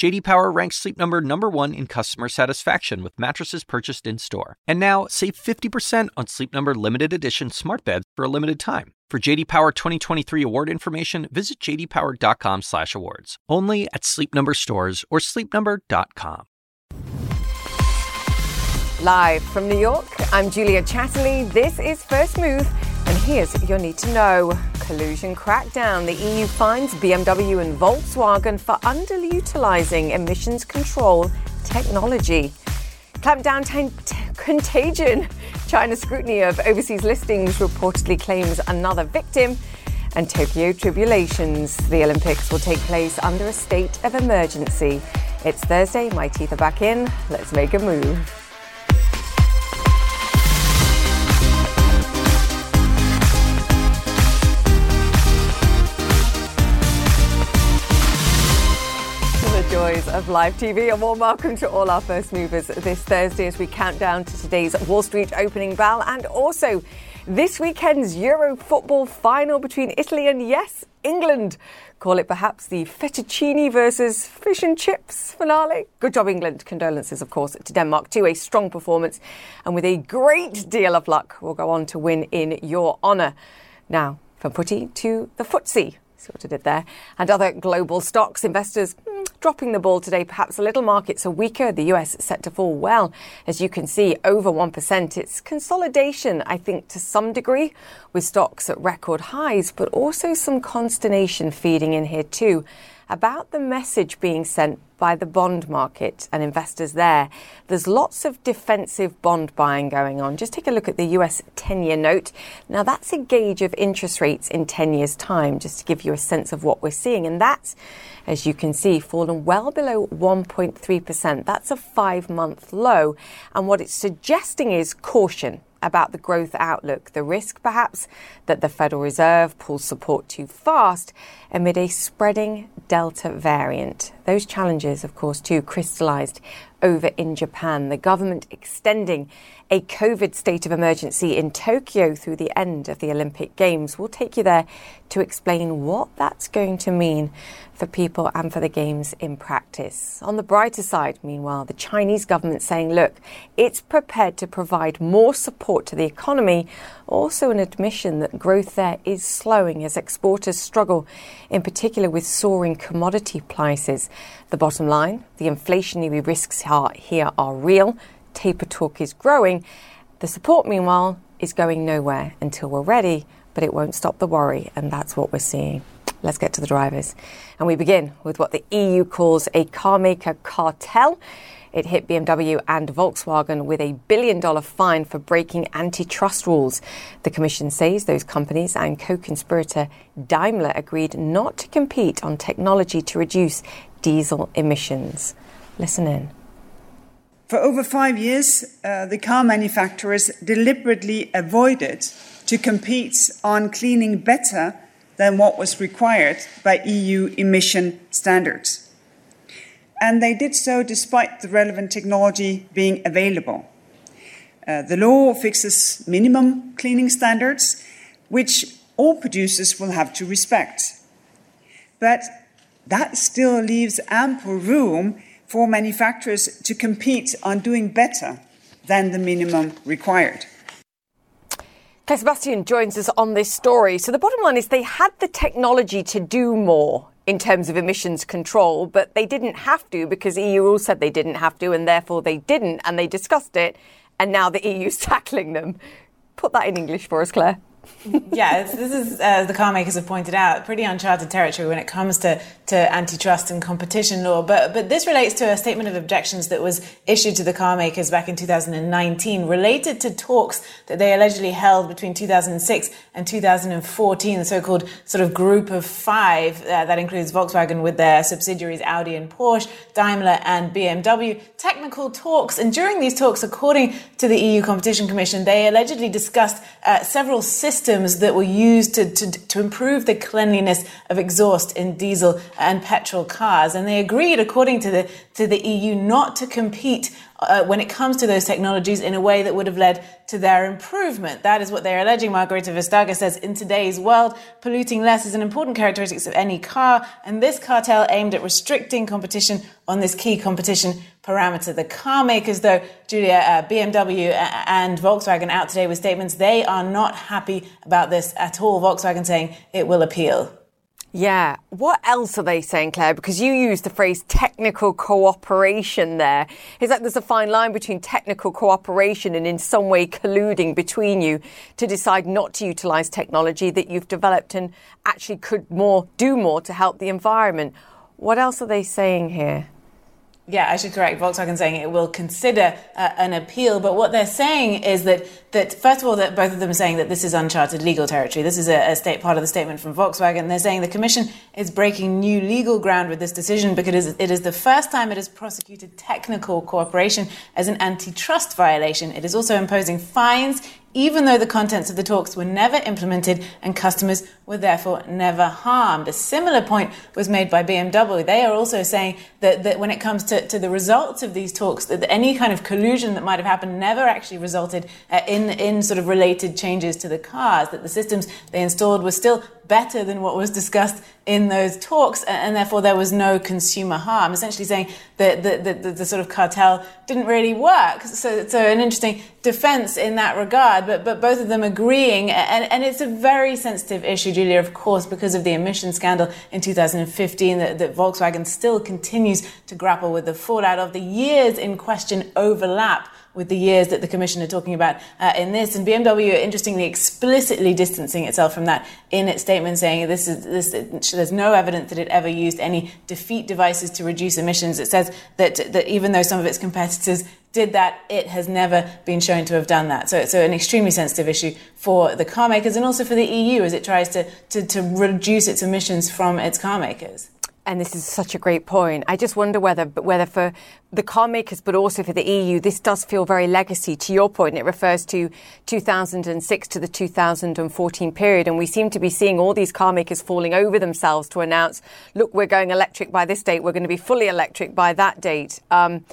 JD Power ranks Sleep Number number 1 in customer satisfaction with mattresses purchased in-store. And now, save 50% on Sleep Number limited edition smart beds for a limited time. For JD Power 2023 award information, visit jdpower.com/awards. Only at Sleep Number stores or sleepnumber.com. Live from New York, I'm Julia Chatterley. This is First Move, and here's your need to know. Collusion crackdown. The EU fines BMW and Volkswagen for underutilizing emissions control technology. Clampdown t- t- contagion. China's scrutiny of overseas listings reportedly claims another victim. And Tokyo tribulations. The Olympics will take place under a state of emergency. It's Thursday. My teeth are back in. Let's make a move. Joys of live TV. A warm welcome to all our first movers this Thursday as we count down to today's Wall Street opening bell and also this weekend's Euro football final between Italy and, yes, England. Call it perhaps the fettuccine versus fish and chips finale. Good job, England. Condolences, of course, to Denmark too. A strong performance and with a great deal of luck, will go on to win in your honour. Now, from footy to the FTSE. See what I did there. And other global stocks, investors hmm, dropping the ball today. Perhaps a little markets are weaker. The US set to fall well. As you can see, over 1%. It's consolidation, I think, to some degree, with stocks at record highs, but also some consternation feeding in here too about the message being sent by the bond market and investors there. There's lots of defensive bond buying going on. Just take a look at the US 10 year note. Now, that's a gauge of interest rates in 10 years' time, just to give you a sense of what we're seeing. And that's, as you can see, fallen well below 1.3%. That's a five month low. And what it's suggesting is caution about the growth outlook, the risk perhaps that the Federal Reserve pulls support too fast amid a spreading Delta variant. Those challenges, of course, too crystallized over in Japan. The government extending a COVID state of emergency in Tokyo through the end of the Olympic Games. We'll take you there to explain what that's going to mean for people and for the Games in practice. On the brighter side, meanwhile, the Chinese government saying, look, it's prepared to provide more support to the economy, also an admission that growth there is slowing as exporters struggle, in particular with soaring commodity prices. The bottom line, the inflationary risks here are real taper talk is growing. The support, meanwhile, is going nowhere until we're ready, but it won't stop the worry, and that's what we're seeing. Let's get to the drivers. And we begin with what the EU calls a carmaker cartel. It hit BMW and Volkswagen with a billion dollar fine for breaking antitrust rules. The Commission says those companies and co conspirator Daimler agreed not to compete on technology to reduce diesel emissions. Listen in. For over five years, uh, the car manufacturers deliberately avoided to compete on cleaning better than what was required by EU emission standards. And they did so despite the relevant technology being available. Uh, the law fixes minimum cleaning standards, which all producers will have to respect. But that still leaves ample room for manufacturers to compete on doing better than the minimum required. Claire Sebastian joins us on this story. So, the bottom line is they had the technology to do more in terms of emissions control, but they didn't have to because EU rules said they didn't have to, and therefore they didn't, and they discussed it, and now the EU's tackling them. Put that in English for us, Claire yeah, this is, as the car makers have pointed out, pretty uncharted territory when it comes to, to antitrust and competition law. But, but this relates to a statement of objections that was issued to the car makers back in 2019 related to talks that they allegedly held between 2006 and 2014, the so-called sort of group of five uh, that includes Volkswagen with their subsidiaries Audi and Porsche, Daimler and BMW. Technical talks. And during these talks, according to the EU Competition Commission, they allegedly discussed uh, several systems systems that were used to, to, to improve the cleanliness of exhaust in diesel and petrol cars. And they agreed, according to the, to the EU, not to compete uh, when it comes to those technologies in a way that would have led to their improvement. That is what they're alleging. Margrethe Vestager says in today's world, polluting less is an important characteristic of any car, and this cartel aimed at restricting competition on this key competition parameter. The car makers, though, Julia, uh, BMW and Volkswagen out today with statements they are not happy about this at all. Volkswagen saying it will appeal. Yeah. What else are they saying, Claire? Because you used the phrase technical cooperation there. Is that there's a fine line between technical cooperation and in some way colluding between you to decide not to utilize technology that you've developed and actually could more do more to help the environment. What else are they saying here? Yeah, I should correct Volkswagen saying it will consider uh, an appeal, but what they're saying is that that first of all that both of them are saying that this is uncharted legal territory. This is a, a, state part of the statement from Volkswagen. They're saying the Commission is breaking new legal ground with this decision because it is, it is the first time it has prosecuted technical cooperation as an antitrust violation. It is also imposing fines even though the contents of the talks were never implemented and customers were therefore never harmed. A similar point was made by BMW. They are also saying that, that when it comes to, to the results of these talks, that any kind of collusion that might have happened never actually resulted uh, in, in sort of related changes to the cars, that the systems they installed were still better than what was discussed in those talks, and therefore there was no consumer harm. Essentially saying that the, the, the, the sort of cartel didn't really work. So, so an interesting defense in that regard, but, but both of them agreeing. And, and it's a very sensitive issue, Julia, of course, because of the emission scandal in 2015 that, that Volkswagen still continues to grapple with the fallout of the years in question overlap with the years that the Commission are talking about uh, in this. And BMW, are interestingly, explicitly distancing itself from that in its statement, saying this is this, there's no evidence that it ever used any defeat devices to reduce emissions. It says that that even though some of its competitors did that, it has never been shown to have done that. So, so an extremely sensitive issue for the car makers and also for the EU as it tries to, to, to reduce its emissions from its car makers and this is such a great point. I just wonder whether, whether for the car makers, but also for the EU, this does feel very legacy. To your point, it refers to 2006 to the 2014 period, and we seem to be seeing all these car makers falling over themselves to announce, "Look, we're going electric by this date. We're going to be fully electric by that date." Um,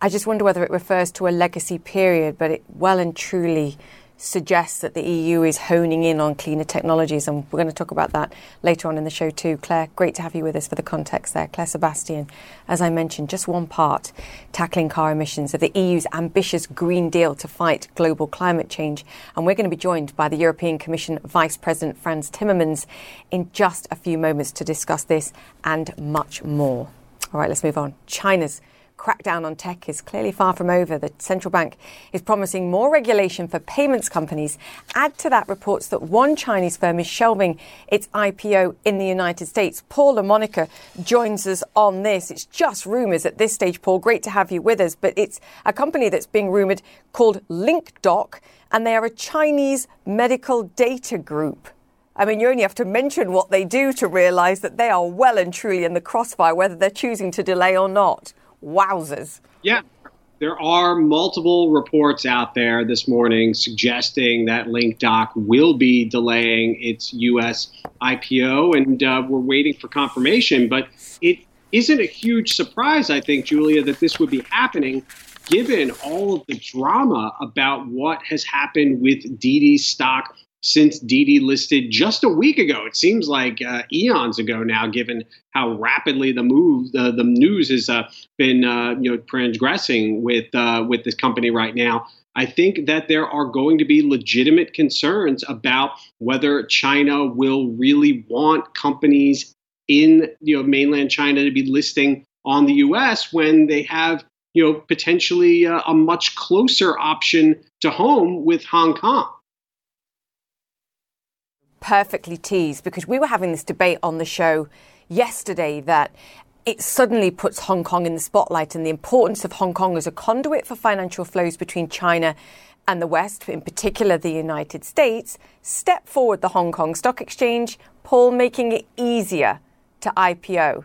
I just wonder whether it refers to a legacy period, but it well and truly suggests that the EU is honing in on cleaner technologies, and we're going to talk about that later on in the show too. Claire, great to have you with us for the context there. Claire Sebastian, as I mentioned, just one part tackling car emissions of the EU's ambitious Green Deal to fight global climate change, and we're going to be joined by the European Commission Vice President Frans Timmermans in just a few moments to discuss this and much more. All right, let's move on. China's crackdown on tech is clearly far from over. The central bank is promising more regulation for payments companies. Add to that reports that one Chinese firm is shelving its IPO in the United States. Paul LaMonica joins us on this. It's just rumours at this stage, Paul. Great to have you with us. But it's a company that's being rumoured called LinkDoc, and they are a Chinese medical data group. I mean, you only have to mention what they do to realise that they are well and truly in the crossfire, whether they're choosing to delay or not. Wowzers. Yeah. There are multiple reports out there this morning suggesting that LinkDoc will be delaying its U.S. IPO, and uh, we're waiting for confirmation. But it isn't a huge surprise, I think, Julia, that this would be happening given all of the drama about what has happened with Didi's stock since Didi listed just a week ago. It seems like uh, eons ago now, given how rapidly the move, the, the news has uh, been, uh, you know, transgressing with uh, with this company right now. I think that there are going to be legitimate concerns about whether China will really want companies in you know mainland China to be listing on the U.S. when they have you know potentially uh, a much closer option to home with Hong Kong perfectly teased because we were having this debate on the show yesterday that it suddenly puts Hong Kong in the spotlight and the importance of Hong Kong as a conduit for financial flows between China and the West, in particular the United States, step forward the Hong Kong Stock Exchange, Paul making it easier to IPO.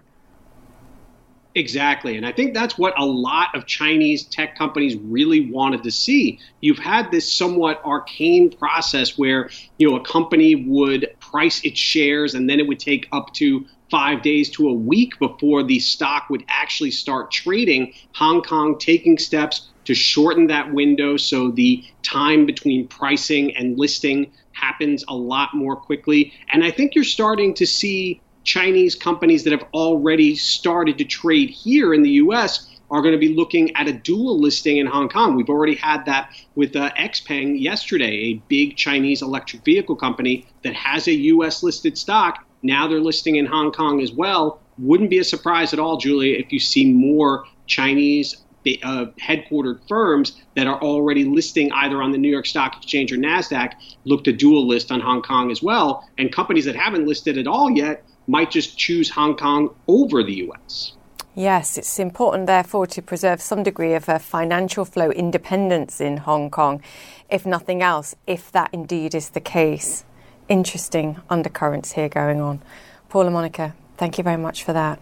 Exactly. And I think that's what a lot of Chinese tech companies really wanted to see. You've had this somewhat arcane process where, you know, a company would price its shares and then it would take up to five days to a week before the stock would actually start trading. Hong Kong taking steps to shorten that window so the time between pricing and listing happens a lot more quickly. And I think you're starting to see Chinese companies that have already started to trade here in the US are going to be looking at a dual listing in Hong Kong. We've already had that with uh, XPeng yesterday, a big Chinese electric vehicle company that has a US listed stock. Now they're listing in Hong Kong as well. Wouldn't be a surprise at all, Julia, if you see more Chinese uh, headquartered firms that are already listing either on the New York Stock Exchange or NASDAQ look to dual list on Hong Kong as well. And companies that haven't listed at all yet might just choose Hong Kong over the US. Yes, it's important, therefore, to preserve some degree of a financial flow independence in Hong Kong, if nothing else, if that indeed is the case. Interesting undercurrents here going on. Paul LaMonica, thank you very much for that.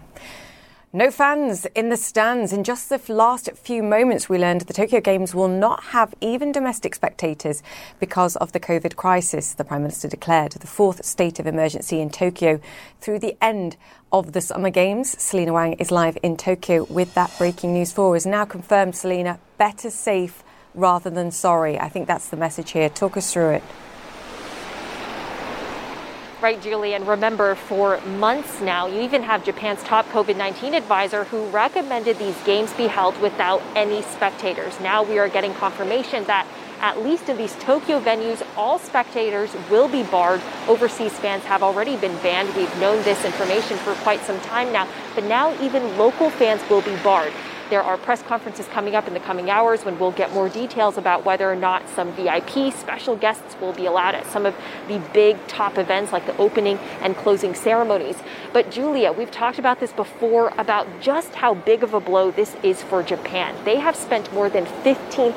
No fans in the stands. In just the last few moments, we learned the Tokyo Games will not have even domestic spectators because of the COVID crisis. The Prime Minister declared the fourth state of emergency in Tokyo through the end of the Summer Games. Selena Wang is live in Tokyo with that breaking news for us. Now confirmed, Selena, better safe rather than sorry. I think that's the message here. Talk us through it right, Julie? And remember, for months now, you even have Japan's top COVID 19 advisor who recommended these games be held without any spectators. Now we are getting confirmation that at least in these Tokyo venues, all spectators will be barred. Overseas fans have already been banned. We've known this information for quite some time now, but now even local fans will be barred. There are press conferences coming up in the coming hours when we'll get more details about whether or not some VIP special guests will be allowed at some of the big top events like the opening and closing ceremonies. But Julia, we've talked about this before about just how big of a blow this is for Japan. They have spent more than 15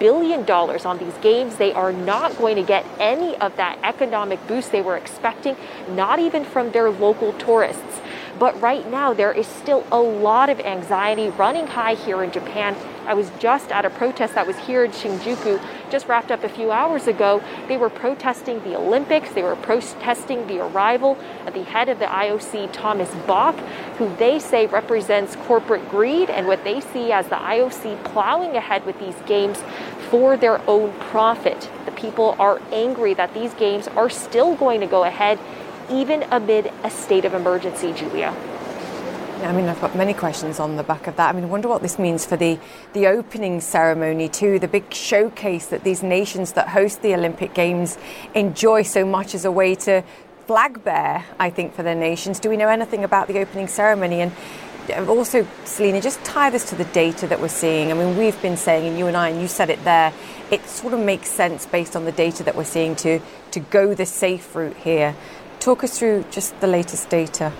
billion dollars on these games. They are not going to get any of that economic boost they were expecting, not even from their local tourists. But right now, there is still a lot of anxiety running high here in Japan. I was just at a protest that was here in Shinjuku, just wrapped up a few hours ago. They were protesting the Olympics, they were protesting the arrival of the head of the IOC, Thomas Bach, who they say represents corporate greed and what they see as the IOC plowing ahead with these games for their own profit. The people are angry that these games are still going to go ahead even amid a state of emergency, Julia. I mean, I've got many questions on the back of that. I mean, I wonder what this means for the, the opening ceremony, too, the big showcase that these nations that host the Olympic Games enjoy so much as a way to flag bear, I think, for their nations. Do we know anything about the opening ceremony? And uh, also, Selena, just tie this to the data that we're seeing. I mean, we've been saying, and you and I, and you said it there, it sort of makes sense based on the data that we're seeing to, to go the safe route here. Talk us through just the latest data.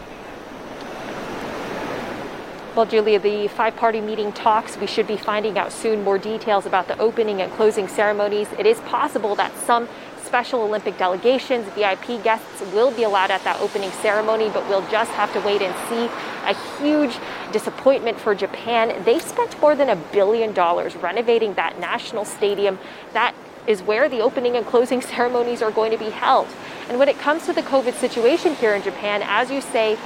Well, Julia, the five party meeting talks, we should be finding out soon more details about the opening and closing ceremonies. It is possible that some special Olympic delegations, VIP guests will be allowed at that opening ceremony, but we'll just have to wait and see. A huge disappointment for Japan. They spent more than a billion dollars renovating that national stadium. That is where the opening and closing ceremonies are going to be held. And when it comes to the COVID situation here in Japan, as you say,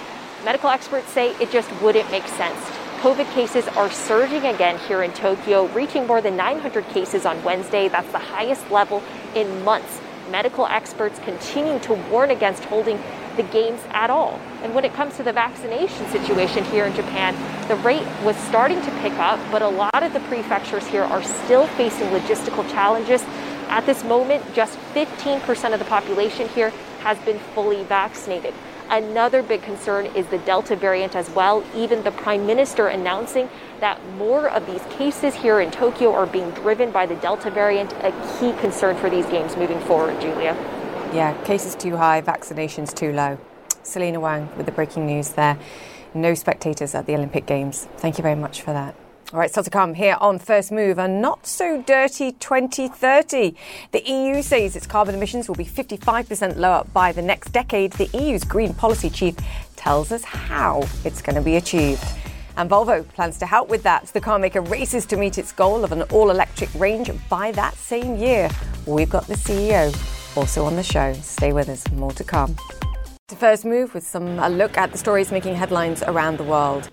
medical experts say it just wouldn't make sense. COVID cases are surging again here in Tokyo, reaching more than 900 cases on Wednesday. That's the highest level in months. Medical experts continue to warn against holding the games at all. And when it comes to the vaccination situation here in Japan, the rate was starting to pick up, but a lot of the prefectures here are still facing logistical challenges at this moment, just 15% of the population here has been fully vaccinated. Another big concern is the Delta variant as well. Even the Prime Minister announcing that more of these cases here in Tokyo are being driven by the Delta variant, a key concern for these games moving forward, Julia. Yeah, cases too high, vaccinations too low. Selena Wang with the breaking news there. No spectators at the Olympic Games. Thank you very much for that. All right, still to come here on First Move, a not so dirty 2030. The EU says its carbon emissions will be 55% lower by the next decade. The EU's green policy chief tells us how it's going to be achieved. And Volvo plans to help with that. The car maker races to meet its goal of an all electric range by that same year. We've got the CEO also on the show. Stay with us, more to come. To first move with some a look at the stories making headlines around the world.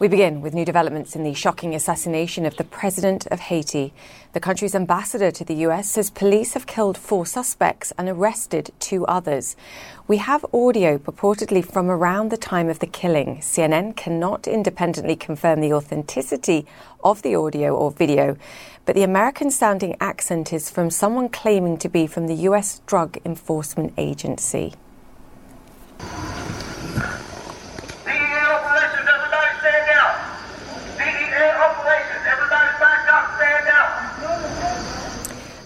We begin with new developments in the shocking assassination of the president of Haiti. The country's ambassador to the US says police have killed four suspects and arrested two others. We have audio purportedly from around the time of the killing. CNN cannot independently confirm the authenticity of the audio or video, but the American sounding accent is from someone claiming to be from the US Drug Enforcement Agency.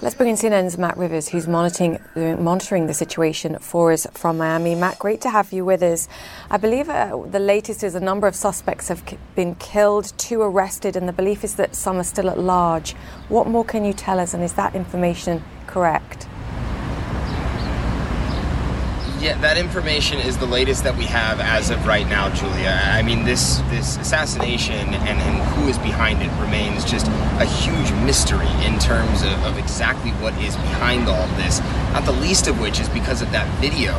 Let's bring in CNN's Matt Rivers, who's monitoring, monitoring the situation for us from Miami. Matt, great to have you with us. I believe uh, the latest is a number of suspects have been killed, two arrested, and the belief is that some are still at large. What more can you tell us, and is that information correct? Yeah, that information is the latest that we have as of right now, Julia. I mean, this this assassination and, and who is behind it remains just a huge mystery in terms of, of exactly what is behind all of this. Not the least of which is because of that video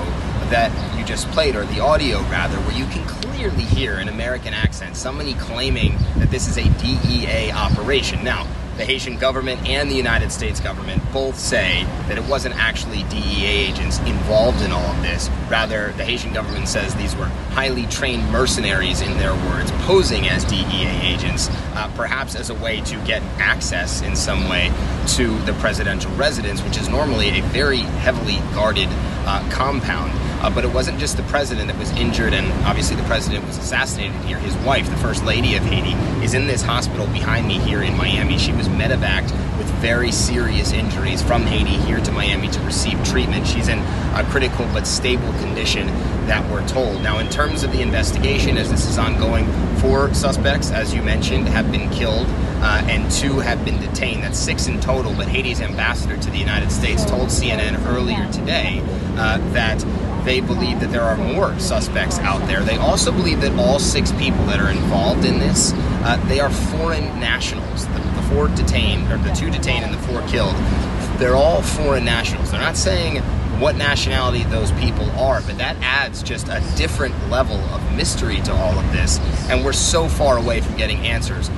that you just played, or the audio rather, where you can clearly hear an American accent, somebody claiming that this is a DEA operation. Now, the Haitian government and the United States government both say that it wasn't actually DEA agents involved in all of this. Rather, the Haitian government says these were highly trained mercenaries, in their words, posing as DEA agents, uh, perhaps as a way to get access in some way to the presidential residence, which is normally a very heavily guarded uh, compound. Uh, but it wasn't just the president that was injured, and obviously the president was assassinated here. His wife, the first lady of Haiti, is in this hospital behind me here in Miami. She was medevaced with very serious injuries from Haiti here to Miami to receive treatment. She's in a critical but stable condition that we're told. Now, in terms of the investigation, as this is ongoing, four suspects, as you mentioned, have been killed uh, and two have been detained. That's six in total. But Haiti's ambassador to the United States told CNN earlier today uh, that they believe that there are more suspects out there. They also believe that all six people that are involved in this, uh, they are foreign nationals. The, the four detained, or the two detained and the four killed, they're all foreign nationals. They're not saying what nationality those people are, but that adds just a different level of mystery to all of this. And we're so far away from getting answers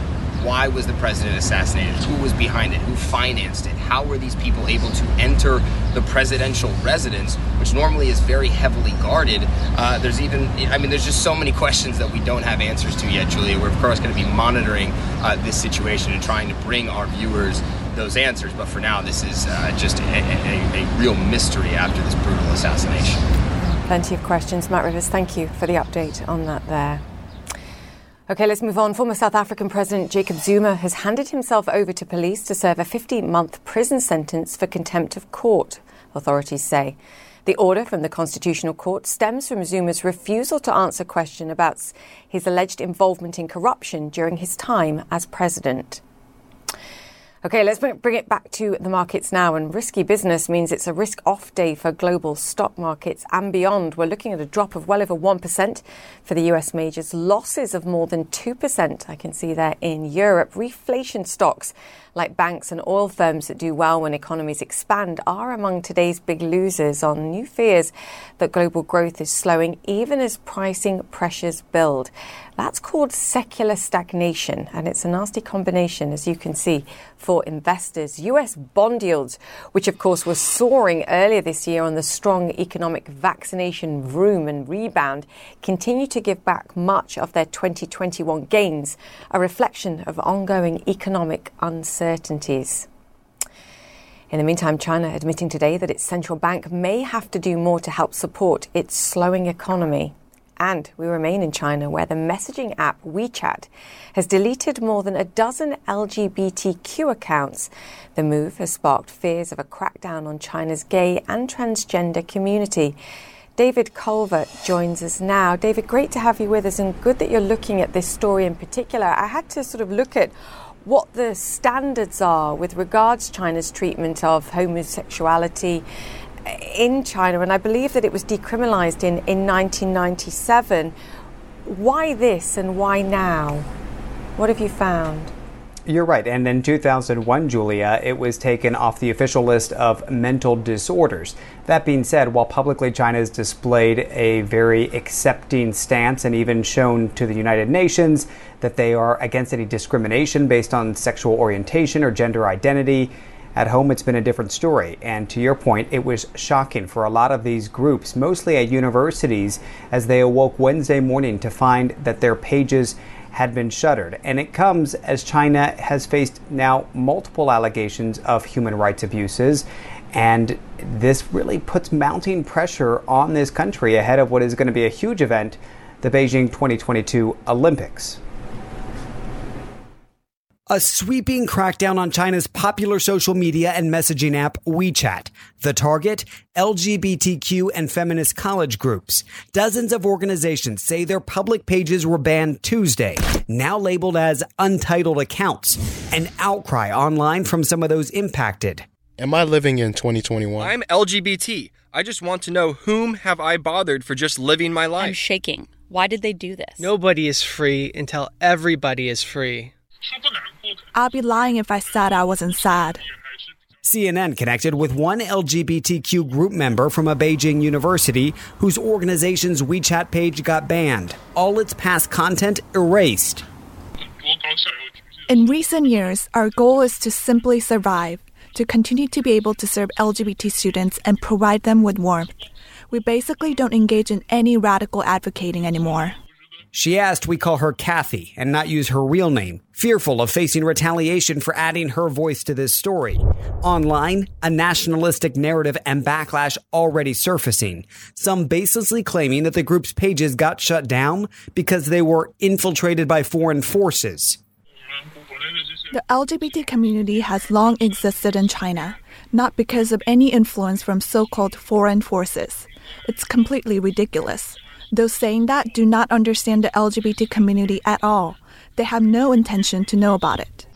why was the president assassinated? Who was behind it? Who financed it? How were these people able to enter the presidential residence, which normally is very heavily guarded? Uh, there's even, I mean, there's just so many questions that we don't have answers to yet, Julia. We're, of course, going to be monitoring uh, this situation and trying to bring our viewers those answers. But for now, this is uh, just a, a, a real mystery after this brutal assassination. Plenty of questions. Matt Rivers, thank you for the update on that there. Okay, let's move on. Former South African President Jacob Zuma has handed himself over to police to serve a 15 month prison sentence for contempt of court, authorities say. The order from the Constitutional Court stems from Zuma's refusal to answer question about his alleged involvement in corruption during his time as president. Okay, let's bring it back to the markets now. And risky business means it's a risk off day for global stock markets and beyond. We're looking at a drop of well over 1% for the US majors, losses of more than 2%. I can see there in Europe. Reflation stocks like banks and oil firms that do well when economies expand are among today's big losers on new fears that global growth is slowing even as pricing pressures build. That's called secular stagnation, and it's a nasty combination, as you can see, for investors. US bond yields, which of course were soaring earlier this year on the strong economic vaccination vroom and rebound, continue to give back much of their 2021 gains, a reflection of ongoing economic uncertainties. In the meantime, China admitting today that its central bank may have to do more to help support its slowing economy. And we remain in China, where the messaging app WeChat has deleted more than a dozen LGBTQ accounts. The move has sparked fears of a crackdown on China's gay and transgender community. David Culver joins us now. David, great to have you with us, and good that you're looking at this story in particular. I had to sort of look at what the standards are with regards China's treatment of homosexuality in China, and I believe that it was decriminalized in, in 1997. Why this and why now? What have you found? You're right. And in 2001, Julia, it was taken off the official list of mental disorders. That being said, while publicly China has displayed a very accepting stance and even shown to the United Nations that they are against any discrimination based on sexual orientation or gender identity, at home, it's been a different story. And to your point, it was shocking for a lot of these groups, mostly at universities, as they awoke Wednesday morning to find that their pages had been shuttered. And it comes as China has faced now multiple allegations of human rights abuses. And this really puts mounting pressure on this country ahead of what is going to be a huge event, the Beijing 2022 Olympics. A sweeping crackdown on China's popular social media and messaging app WeChat. The target? LGBTQ and feminist college groups. Dozens of organizations say their public pages were banned Tuesday, now labeled as untitled accounts. An outcry online from some of those impacted. Am I living in 2021? I'm LGBT. I just want to know whom have I bothered for just living my life? I'm shaking. Why did they do this? Nobody is free until everybody is free. I'd be lying if I said I wasn't sad. CNN connected with one LGBTQ group member from a Beijing university whose organization's WeChat page got banned. All its past content erased. In recent years, our goal is to simply survive, to continue to be able to serve LGBT students and provide them with warmth. We basically don't engage in any radical advocating anymore. She asked we call her Kathy and not use her real name, fearful of facing retaliation for adding her voice to this story. Online, a nationalistic narrative and backlash already surfacing, some baselessly claiming that the group's pages got shut down because they were infiltrated by foreign forces. The LGBT community has long existed in China, not because of any influence from so called foreign forces. It's completely ridiculous. Those saying that do not understand the LGBT community at all. They have no intention to know about it.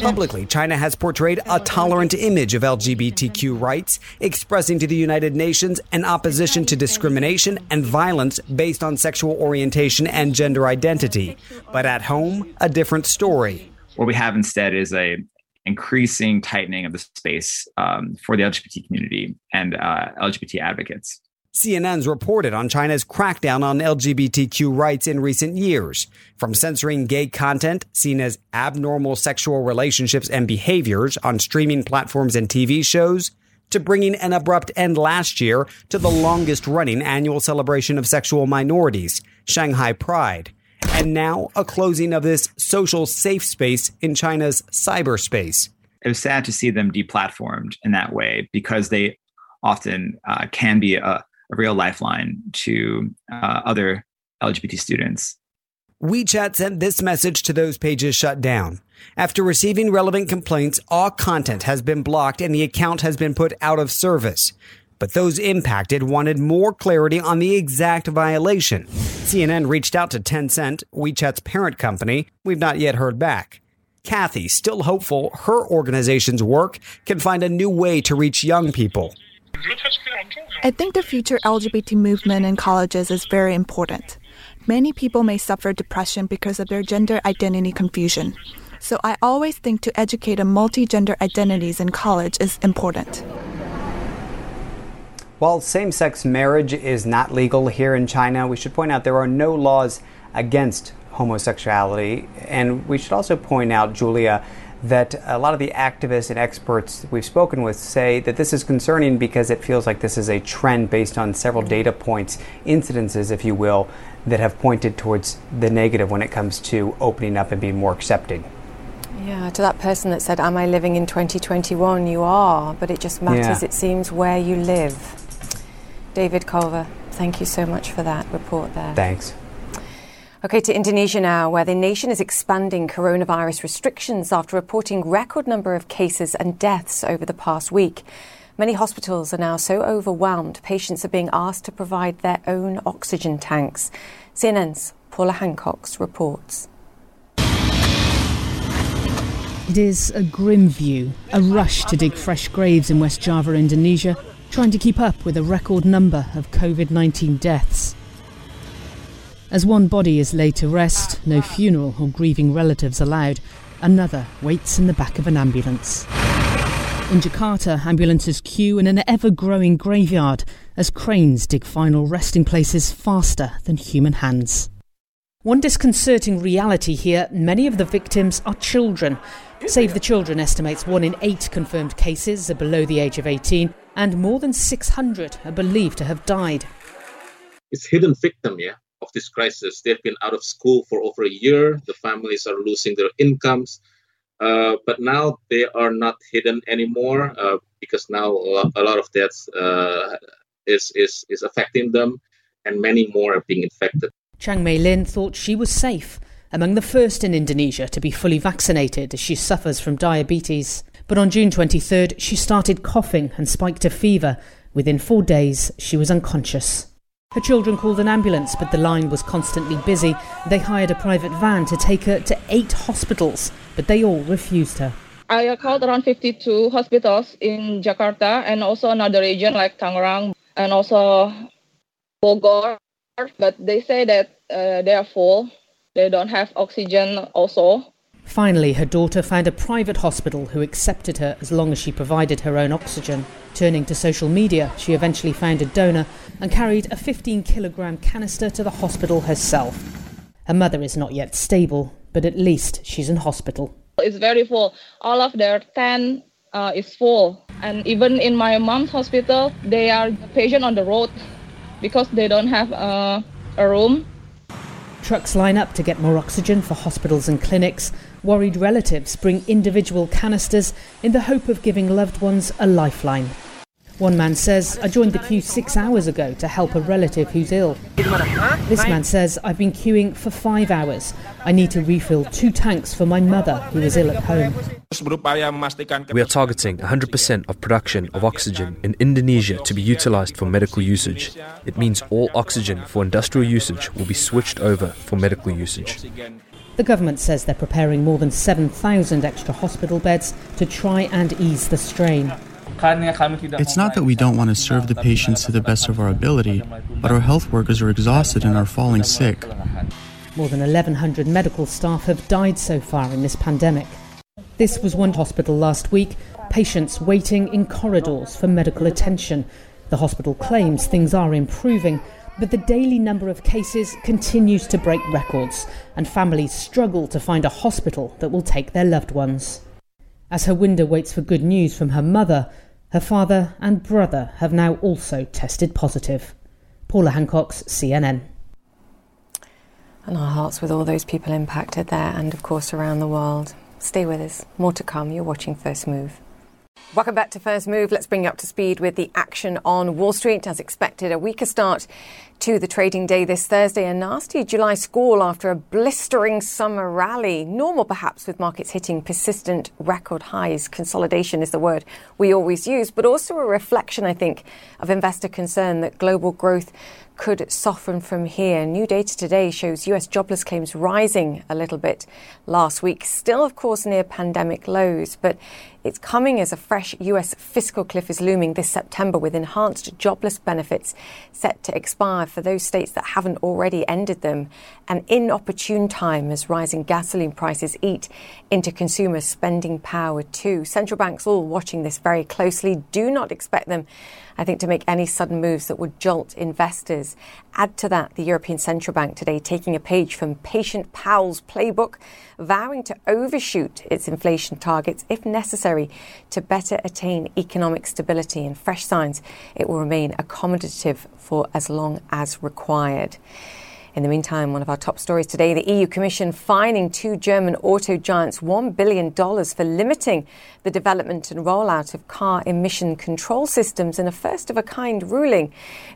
Publicly, China has portrayed a tolerant image of LGBTQ rights, expressing to the United Nations an opposition to discrimination and violence based on sexual orientation and gender identity. But at home, a different story. What we have instead is a increasing tightening of the space um, for the LGBT community and uh, LGBT advocates. CNN's reported on China's crackdown on LGBTQ rights in recent years, from censoring gay content seen as abnormal sexual relationships and behaviors on streaming platforms and TV shows, to bringing an abrupt end last year to the longest running annual celebration of sexual minorities, Shanghai Pride, and now a closing of this social safe space in China's cyberspace. It was sad to see them deplatformed in that way because they often uh, can be a a real lifeline to uh, other LGBT students. WeChat sent this message to those pages shut down. After receiving relevant complaints, all content has been blocked and the account has been put out of service. But those impacted wanted more clarity on the exact violation. CNN reached out to Tencent, WeChat's parent company. We've not yet heard back. Kathy, still hopeful her organization's work can find a new way to reach young people. I think the future LGBT movement in colleges is very important. Many people may suffer depression because of their gender identity confusion. So I always think to educate on multi-gender identities in college is important. While same sex marriage is not legal here in China, we should point out there are no laws against homosexuality. And we should also point out, Julia, that a lot of the activists and experts we've spoken with say that this is concerning because it feels like this is a trend based on several data points, incidences, if you will, that have pointed towards the negative when it comes to opening up and being more accepting. Yeah, to that person that said, Am I living in 2021? You are, but it just matters, yeah. it seems, where you live. David Culver, thank you so much for that report there. Thanks. Okay, to Indonesia now, where the nation is expanding coronavirus restrictions after reporting record number of cases and deaths over the past week. Many hospitals are now so overwhelmed, patients are being asked to provide their own oxygen tanks. CNN's Paula Hancocks reports. It is a grim view, a rush to dig fresh graves in West Java, Indonesia, trying to keep up with a record number of COVID 19 deaths. As one body is laid to rest, no funeral or grieving relatives allowed, another waits in the back of an ambulance. In Jakarta, ambulances queue in an ever growing graveyard as cranes dig final resting places faster than human hands. One disconcerting reality here many of the victims are children. Save the Children estimates one in eight confirmed cases are below the age of 18, and more than 600 are believed to have died. It's hidden victim, yeah, of this crisis. They've been out of school for over a year. The families are losing their incomes. Uh, but now they are not hidden anymore uh, because now a lot of deaths uh, is, is, is affecting them and many more are being infected. Chang Mei Lin thought she was safe, among the first in Indonesia to be fully vaccinated as she suffers from diabetes. But on June 23rd, she started coughing and spiked a fever. Within four days, she was unconscious. Her children called an ambulance, but the line was constantly busy. They hired a private van to take her to eight hospitals, but they all refused her. I called around 52 hospitals in Jakarta and also another region like Tangerang and also Bogor, but they say that uh, they are full. They don't have oxygen also. Finally, her daughter found a private hospital who accepted her as long as she provided her own oxygen. Turning to social media, she eventually found a donor and carried a 15 kilogram canister to the hospital herself. Her mother is not yet stable, but at least she's in hospital. It's very full. All of their tent uh, is full. And even in my mom's hospital, they are patient on the road because they don't have uh, a room. Trucks line up to get more oxygen for hospitals and clinics. Worried relatives bring individual canisters in the hope of giving loved ones a lifeline. One man says, I joined the queue six hours ago to help a relative who's ill. This man says, I've been queuing for five hours. I need to refill two tanks for my mother who is ill at home. We are targeting 100% of production of oxygen in Indonesia to be utilized for medical usage. It means all oxygen for industrial usage will be switched over for medical usage. The government says they're preparing more than 7,000 extra hospital beds to try and ease the strain. It's not that we don't want to serve the patients to the best of our ability, but our health workers are exhausted and are falling sick. More than 1,100 medical staff have died so far in this pandemic. This was one hospital last week, patients waiting in corridors for medical attention. The hospital claims things are improving, but the daily number of cases continues to break records, and families struggle to find a hospital that will take their loved ones. As her window waits for good news from her mother, her father and brother have now also tested positive. Paula Hancocks CNN. And our hearts with all those people impacted there and, of course, around the world. Stay with us. More to come. You're watching First Move. Welcome back to First Move. Let's bring you up to speed with the action on Wall Street. As expected, a weaker start to the trading day this Thursday. A nasty July squall after a blistering summer rally. Normal, perhaps, with markets hitting persistent record highs. Consolidation is the word we always use, but also a reflection, I think, of investor concern that global growth could soften from here. New data today shows US jobless claims rising a little bit last week, still, of course, near pandemic lows, but it's coming as a fresh US fiscal cliff is looming this September with enhanced jobless benefits set to expire for those states that haven't already ended them. An inopportune time as rising gasoline prices eat into consumer spending power too. Central banks all watching this very closely. Do not expect them I think, to make any sudden moves that would jolt investors. Add to that the European Central Bank today taking a page from Patient Powell's playbook, vowing to overshoot its inflation targets if necessary to better attain economic stability and fresh signs it will remain accommodative for as long as required. In the meantime, one of our top stories today the EU Commission fining two German auto giants $1 billion for limiting the development and rollout of car emission control systems in a first of a kind ruling.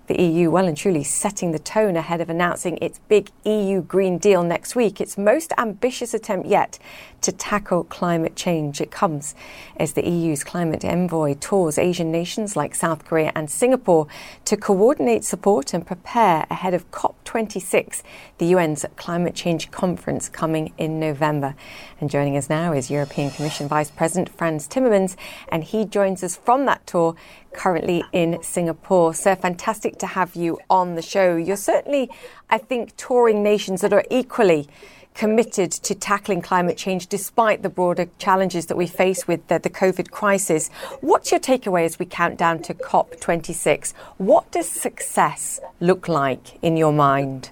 The EU well and truly setting the tone ahead of announcing its big EU Green Deal next week, its most ambitious attempt yet to tackle climate change. It comes as the EU's climate envoy tours Asian nations like South Korea and Singapore to coordinate support and prepare ahead of COP26 COP26, the UN's climate change conference coming in November. And joining us now is European Commission Vice President Frans Timmermans, and he joins us from that tour currently in Singapore. So fantastic to have you on the show. You're certainly, I think, touring nations that are equally committed to tackling climate change despite the broader challenges that we face with the, the, COVID crisis. What's your takeaway as we count down to COP26? What does success look like in your mind?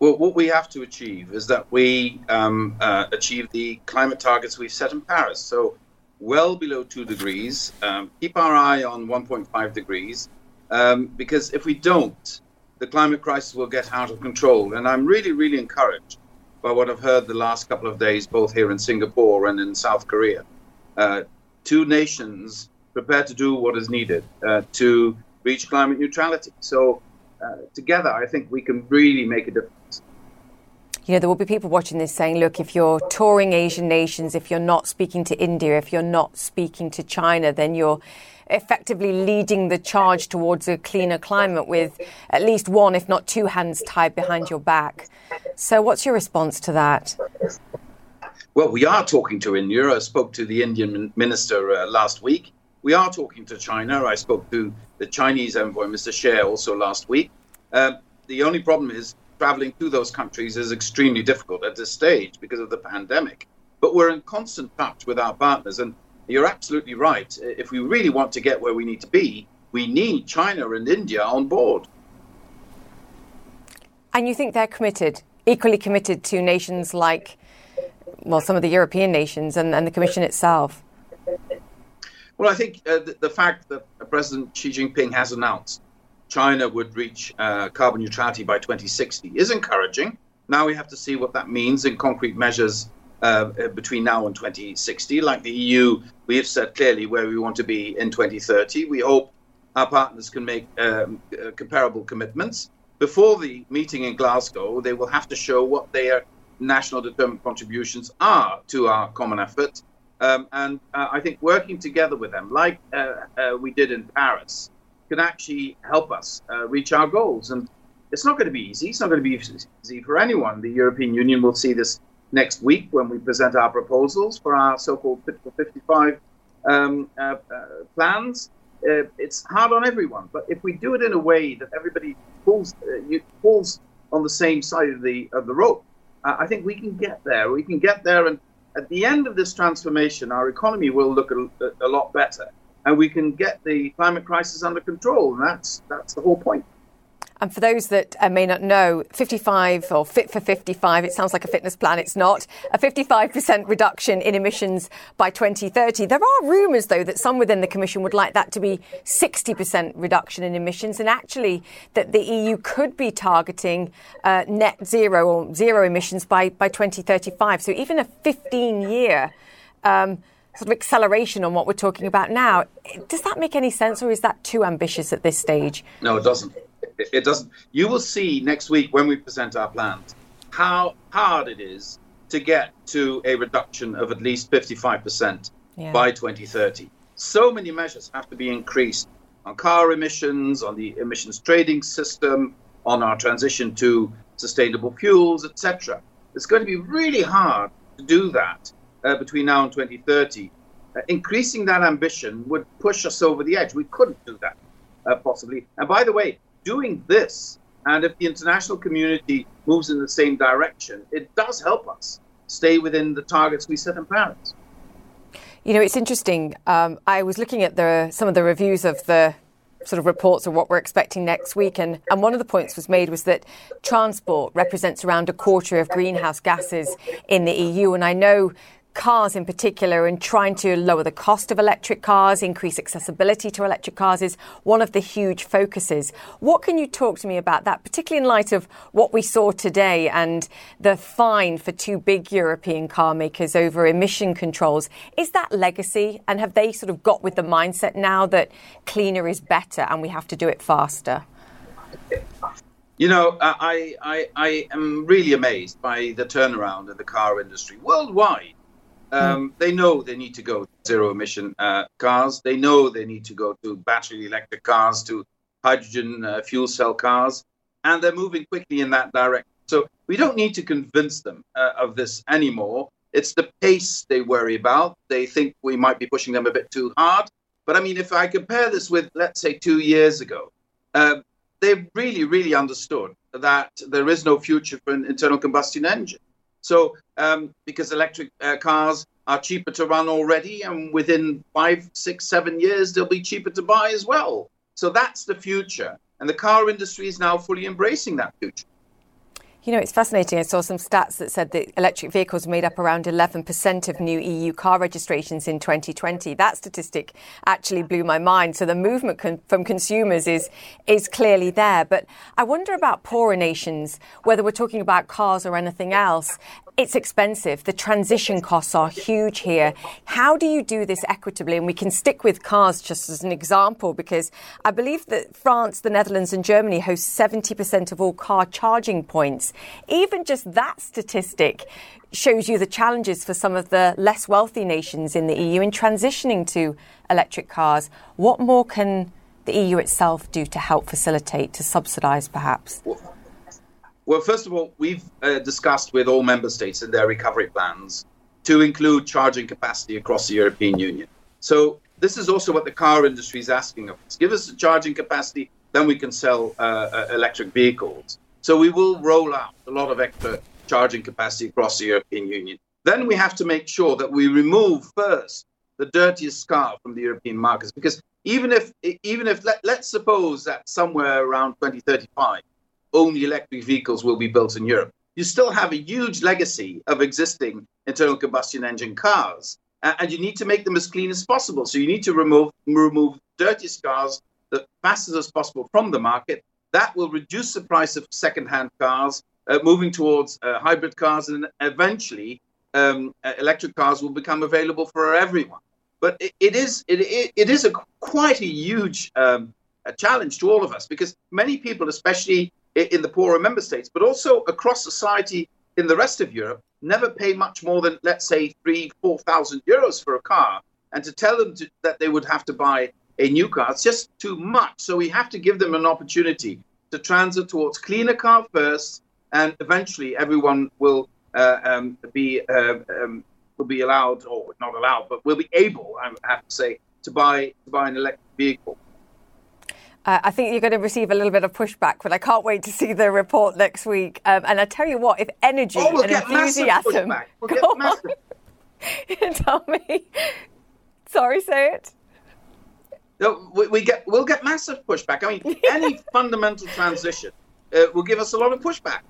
Well, what we have to achieve is that we um, uh, achieve the climate targets we've set in Paris. So, well below two degrees, um, keep our eye on 1.5 degrees, um, because if we don't, the climate crisis will get out of control. And I'm really, really encouraged by what I've heard the last couple of days, both here in Singapore and in South Korea. Uh, two nations prepared to do what is needed uh, to reach climate neutrality. So, uh, together, I think we can really make a difference. You know, there will be people watching this saying, look, if you're touring Asian nations, if you're not speaking to India, if you're not speaking to China, then you're effectively leading the charge towards a cleaner climate with at least one, if not two hands tied behind your back. So, what's your response to that? Well, we are talking to India. I spoke to the Indian minister uh, last week. We are talking to China. I spoke to the Chinese envoy, Mr. Xie, also last week. Uh, the only problem is traveling to those countries is extremely difficult at this stage because of the pandemic. But we're in constant touch with our partners, and you're absolutely right. If we really want to get where we need to be, we need China and India on board. And you think they're committed, equally committed to nations like, well, some of the European nations and, and the Commission itself? Well, I think uh, the, the, fact that President Xi Jinping has announced China would reach uh, carbon neutrality by 2060 is encouraging. Now we have to see what that means in concrete measures uh, between now and 2060. Like the EU, we have said clearly where we want to be in 2030. We hope our partners can make um, uh, comparable commitments. Before the meeting in Glasgow, they will have to show what their national determined contributions are to our common effort. Um, and uh, I think working together with them, like uh, uh, we did in Paris, can actually help us uh, reach our goals. And it's not going to be easy. It's not going to be easy for anyone. The European Union will see this next week when we present our proposals for our so-called Fit for 55 um, uh, uh, plans. Uh, it's hard on everyone, but if we do it in a way that everybody pulls uh, pulls on the same side of the of the rope, uh, I think we can get there. We can get there, and at the end of this transformation, our economy will look a, a lot better, and we can get the climate crisis under control. And that's that's the whole point. And for those that uh, may not know, 55 or Fit for 55, it sounds like a fitness plan, it's not. A 55% reduction in emissions by 2030. There are rumours, though, that some within the Commission would like that to be 60% reduction in emissions, and actually that the EU could be targeting uh, net zero or zero emissions by, by 2035. So even a 15 year um, sort of acceleration on what we're talking about now. Does that make any sense, or is that too ambitious at this stage? No, it doesn't it doesn't. You will see next week when we present our plans how hard it is to get to a reduction of at least 55% yeah. by 2030. So many measures have to be increased on car emissions, on the emissions trading system, on our transition to sustainable fuels, etc. It's going to be really hard to do that uh, between now and 2030. Uh, increasing that ambition would push us over the edge. We couldn't do that, uh, possibly. And by the way, doing this, and if the international community moves in the same direction, it does help us stay within the targets we set in Paris. You know, it's interesting. Um, I was looking at the, some of the reviews of the sort of reports of what we're expecting next week. And, and one of the points was made was that transport represents around a quarter of greenhouse gases in the EU. And I know cars in particular and trying to lower the cost of electric cars, increase accessibility to electric cars is one of the huge focuses. What can you talk to me about that, particularly in light of what we saw today and the fine for two big European car makers over emission controls? Is that legacy? And have they sort of got with the mindset now that cleaner is better and we have to do it faster? You know, I, I, I am really amazed by the turnaround in the car industry worldwide um, they know they need to go to zero emission uh, cars. They know they need to go to battery electric cars, to hydrogen uh, fuel cell cars. and they're moving quickly in that direction. So we don't need to convince them uh, of this anymore. It's the pace they worry about. They think we might be pushing them a bit too hard. But I mean, if I compare this with, let's say, two years ago, uh, they've really, really understood that there is no future for an internal combustion engine. So, um, because electric uh, cars are cheaper to run already, and within five, six, seven years, they'll be cheaper to buy as well. So that's the future. And the car industry is now fully embracing that future. You know, it's fascinating. I saw some stats that said that electric vehicles made up around 11% of new EU car registrations in 2020. That statistic actually blew my mind. So the movement con- from consumers is is clearly there. But I wonder about poorer nations, whether we're talking about cars or anything else. It's expensive. The transition costs are huge here. How do you do this equitably? And we can stick with cars just as an example because I believe that France, the Netherlands, and Germany host 70% of all car charging points. Even just that statistic shows you the challenges for some of the less wealthy nations in the EU in transitioning to electric cars. What more can the EU itself do to help facilitate, to subsidise perhaps? Well, first of all, we've uh, discussed with all member states in their recovery plans to include charging capacity across the European Union. So this is also what the car industry is asking of us. Give us the charging capacity, then we can sell uh, uh, electric vehicles. So we will roll out a lot of extra charging capacity across the European Union. Then we have to make sure that we remove first the dirtiest car from the European markets, because even if even if let, let's suppose that somewhere around 2035 only electric vehicles will be built in Europe. You still have a huge legacy of existing internal combustion engine cars, and you need to make them as clean as possible. So you need to remove remove dirtiest cars the fastest as possible from the market. That will reduce the price of second-hand cars, uh, moving towards uh, hybrid cars, and eventually um, uh, electric cars will become available for everyone. But it, it is it, it, it is a quite a huge um, a challenge to all of us because many people, especially in the poorer member states, but also across society in the rest of Europe, never pay much more than, let's say, three, four thousand euros for a car. And to tell them to, that they would have to buy a new car, it's just too much. So we have to give them an opportunity to transit towards cleaner car first, and eventually everyone will uh, um, be uh, um, will be allowed, or not allowed, but will be able, I have to say, to buy to buy an electric vehicle. Uh, I think you're going to receive a little bit of pushback, but I can't wait to see the report next week. Um, and I tell you what, if energy oh, we'll and enthusiasm, we'll tell me. Sorry, say it. No, we, we, get we'll get massive pushback. I mean, any fundamental transition uh, will give us a lot of pushback.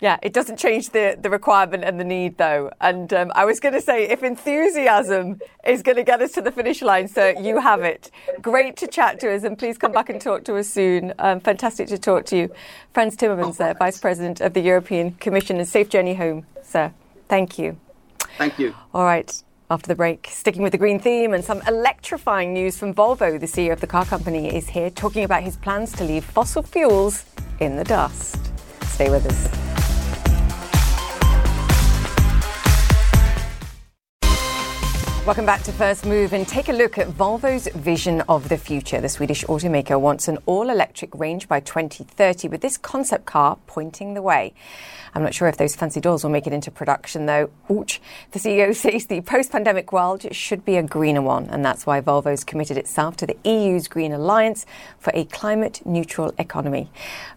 Yeah, it doesn't change the, the requirement and the need, though. And um, I was going to say, if enthusiasm is going to get us to the finish line, so you have it. Great to chat to us, and please come back and talk to us soon. Um, fantastic to talk to you. Frans Timmermans, uh, Vice President of the European Commission, and safe journey home, sir. Thank you. Thank you. All right. After the break, sticking with the green theme and some electrifying news from Volvo, the CEO of the car company is here talking about his plans to leave fossil fuels in the dust. Stay with us. Welcome back to First Move and take a look at Volvo's vision of the future. The Swedish automaker wants an all electric range by 2030 with this concept car pointing the way. I'm not sure if those fancy doors will make it into production, though. Ouch. The CEO says the post pandemic world should be a greener one, and that's why Volvo's committed itself to the EU's Green Alliance for a climate neutral economy.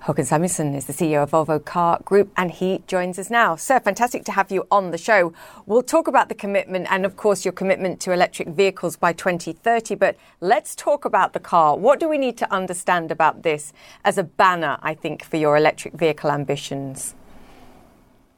Håkan Samuelsson is the CEO of Volvo Car Group, and he joins us now. Sir, fantastic to have you on the show. We'll talk about the commitment and, of course, your commitment to electric vehicles by 2030, but let's talk about the car. What do we need to understand about this as a banner, I think, for your electric vehicle ambitions?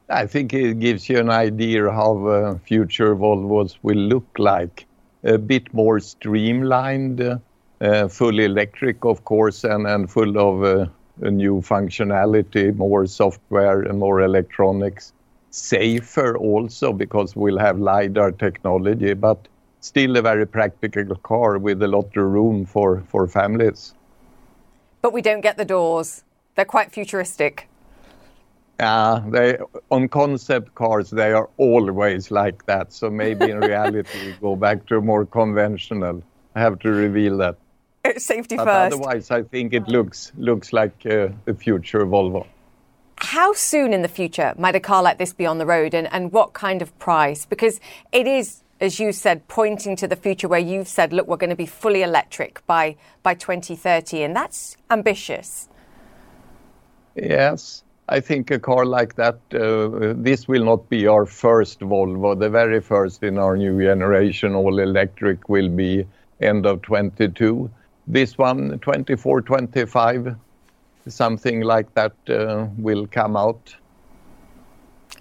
I think it gives you an idea how uh, future Volvos will look like. A bit more streamlined, uh, fully electric, of course, and, and full of uh, new functionality, more software and more electronics. Safer also because we'll have LiDAR technology, but still a very practical car with a lot of room for, for families. But we don't get the doors. They're quite futuristic. Yeah, they on concept cars they are always like that. So maybe in reality we go back to a more conventional. I have to reveal that. Safety but first. Otherwise, I think it looks looks like uh, a future Volvo. How soon in the future might a car like this be on the road, and, and what kind of price? Because it is, as you said, pointing to the future where you've said, look, we're going to be fully electric by by 2030, and that's ambitious. Yes, I think a car like that, uh, this will not be our first Volvo. The very first in our new generation, all electric, will be end of 22. This one, 24, 25, something like that uh, will come out.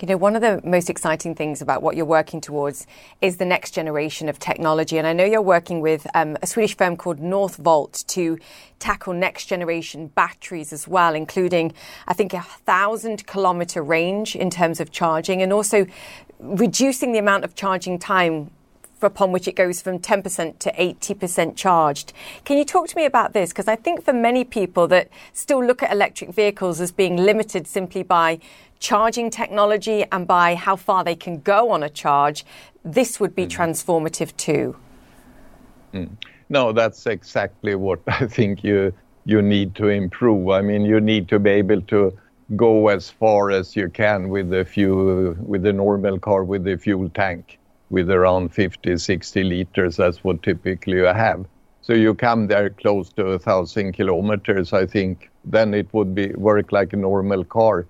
You know, one of the most exciting things about what you're working towards is the next generation of technology. And I know you're working with um, a Swedish firm called Northvolt to tackle next generation batteries as well, including, I think, a thousand kilometer range in terms of charging and also reducing the amount of charging time upon which it goes from 10% to 80% charged. Can you talk to me about this? Because I think for many people that still look at electric vehicles as being limited simply by charging technology and by how far they can go on a charge, this would be transformative too. Mm. No, that's exactly what I think you you need to improve. I mean, you need to be able to go as far as you can with the fuel with the normal car with the fuel tank with around 50, 60 liters. That's what typically you have. So you come there close to a thousand kilometers, I think, then it would be work like a normal car.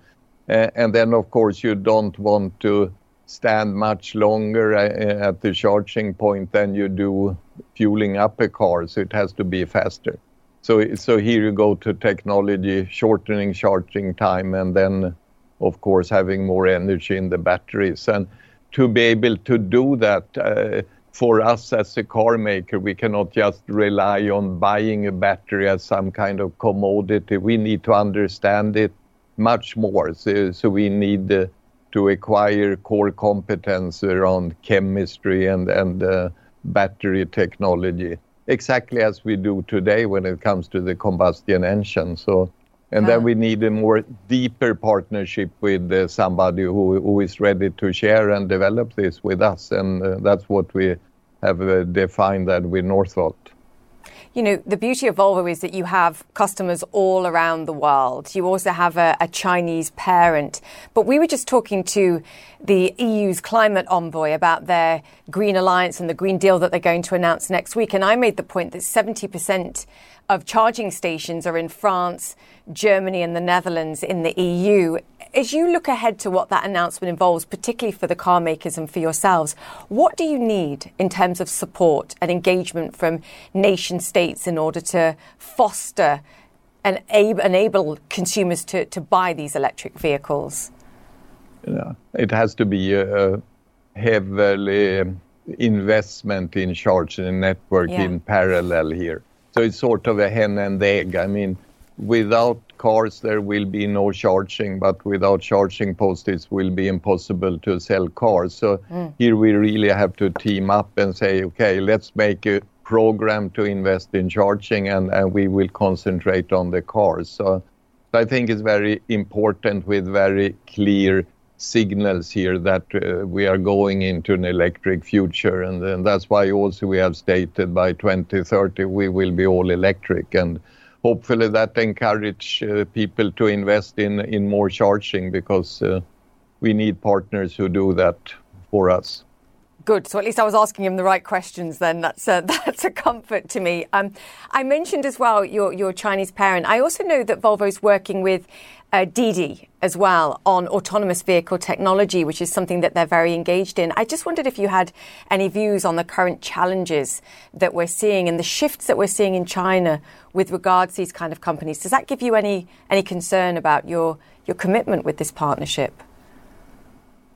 Uh, and then, of course, you don't want to stand much longer uh, at the charging point than you do fueling up a car. So it has to be faster. So, so here you go to technology, shortening charging time, and then, of course, having more energy in the batteries. And to be able to do that, uh, for us as a car maker, we cannot just rely on buying a battery as some kind of commodity. We need to understand it much more. So, so we need uh, to acquire core competence around chemistry and, and uh, battery technology, exactly as we do today when it comes to the combustion engine. So and then we need a more deeper partnership with uh, somebody who, who is ready to share and develop this with us. And uh, that's what we have uh, defined that with Northvolt. You know, the beauty of Volvo is that you have customers all around the world. You also have a, a, Chinese parent. But we were just talking to the EU's climate envoy about their Green Alliance and the Green Deal that they're going to announce next week. And I made the point that 70% of charging stations are in France, Germany, and the Netherlands in the EU. As you look ahead to what that announcement involves, particularly for the car makers and for yourselves, what do you need in terms of support and engagement from nation states in order to foster and enable consumers to, to buy these electric vehicles? Yeah, it has to be a heavily investment in charging network yeah. in parallel here. So it's sort of a hen and egg. I mean, without cars, there will be no charging, but without charging posts, it will be impossible to sell cars. So mm. here we really have to team up and say, okay, let's make a program to invest in charging and, and we will concentrate on the cars. So I think it's very important with very clear signals here that uh, we are going into an electric future and, and, that's why also we have stated by 2030 we will be all electric and hopefully that encourage uh, people to invest in in more charging because uh, we need partners who do that for us Good. So at least I was asking him the right questions. Then that's a, that's a comfort to me. Um, I mentioned as well your your Chinese parent. I also know that Volvo is working with uh, Didi as well on autonomous vehicle technology, which is something that they're very engaged in. I just wondered if you had any views on the current challenges that we're seeing and the shifts that we're seeing in China with regards to these kind of companies. Does that give you any any concern about your your commitment with this partnership?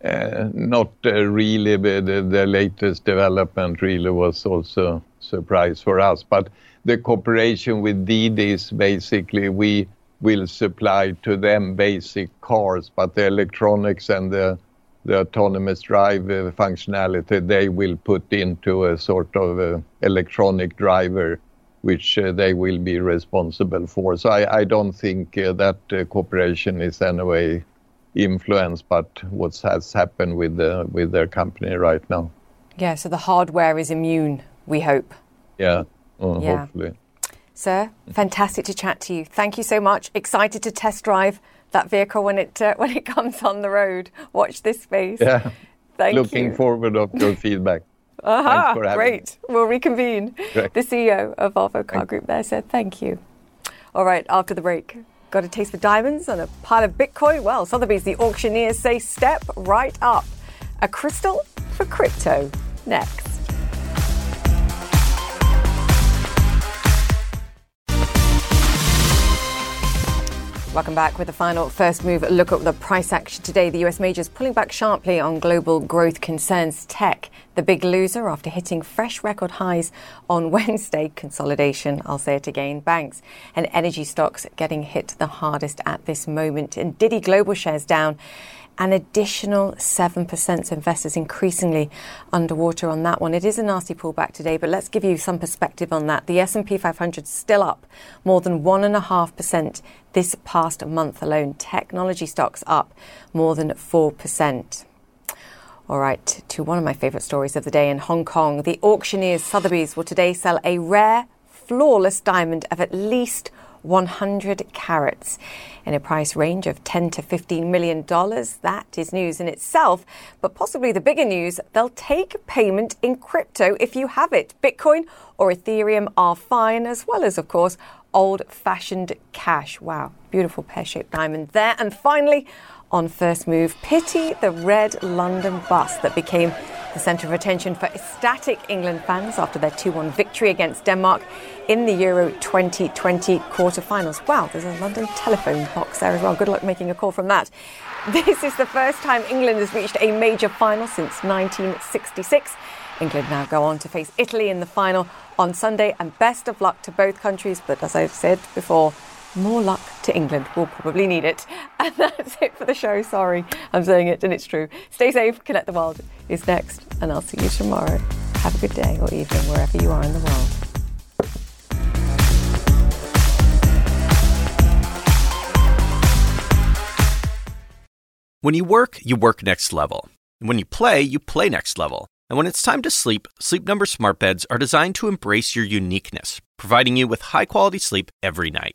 Uh, not uh, really. The, latest development really was also surprise for us. But the cooperation with Didi is basically we will supply to them basic cars, but the electronics and the the autonomous drive uh, functionality they will put into a sort of electronic driver, which they will be responsible for. So I, don't think that cooperation is anyway influenced, but what has happened with the with their company right now. Yeah, so the hardware is immune. We hope. Yeah, uh, yeah. hopefully. Sir, fantastic to chat to you. Thank you so much. Excited to test drive that vehicle when it uh, when it comes on the road. Watch this space. Yeah. Thank Looking you. forward of your feedback. Aha, having great. We'll reconvene. Great. The CEO of Volvo Car Group there said thank you. All right, after the break, got a taste for diamonds and a pile of Bitcoin? Well, Sotheby's, the auctioneers say step right up. A crystal for crypto. Next. Welcome back with the final first move look at the price action today. The US majors pulling back sharply on global growth concerns. Tech, the big loser after hitting fresh record highs on Wednesday. Consolidation, I'll say it again. Banks and energy stocks getting hit the hardest at this moment. And Didi Global shares down an additional 7%. So investors increasingly underwater on that one. It is a nasty pullback today, but let's give you some perspective on that. The S&P 500 is still up more than 1.5% this past month alone. Technology stocks up more than 4%. All right, to one of my favourite stories of the day in Hong Kong. The auctioneers Sotheby's will today sell a rare, flawless diamond of at least 100 carats in a price range of 10 to 15 million dollars. That is news in itself, but possibly the bigger news, they'll take payment in crypto if you have it. Bitcoin or Ethereum are fine, as well as, of course, old fashioned cash. Wow, beautiful pear shaped diamond there. And finally, on first move, pity the red London bus that became the centre of attention for ecstatic England fans after their 2 1 victory against Denmark in the Euro 2020 quarter-finals. Wow, there's a London telephone box there as well. Good luck making a call from that. This is the first time England has reached a major final since 1966. England now go on to face Italy in the final on Sunday, and best of luck to both countries. But as I've said before, more luck to England. We'll probably need it. And that's it for the show. Sorry, I'm saying it, and it's true. Stay safe. Connect the World is next, and I'll see you tomorrow. Have a good day or evening wherever you are in the world. When you work, you work next level. When you play, you play next level. And when it's time to sleep, Sleep Number smart beds are designed to embrace your uniqueness, providing you with high-quality sleep every night.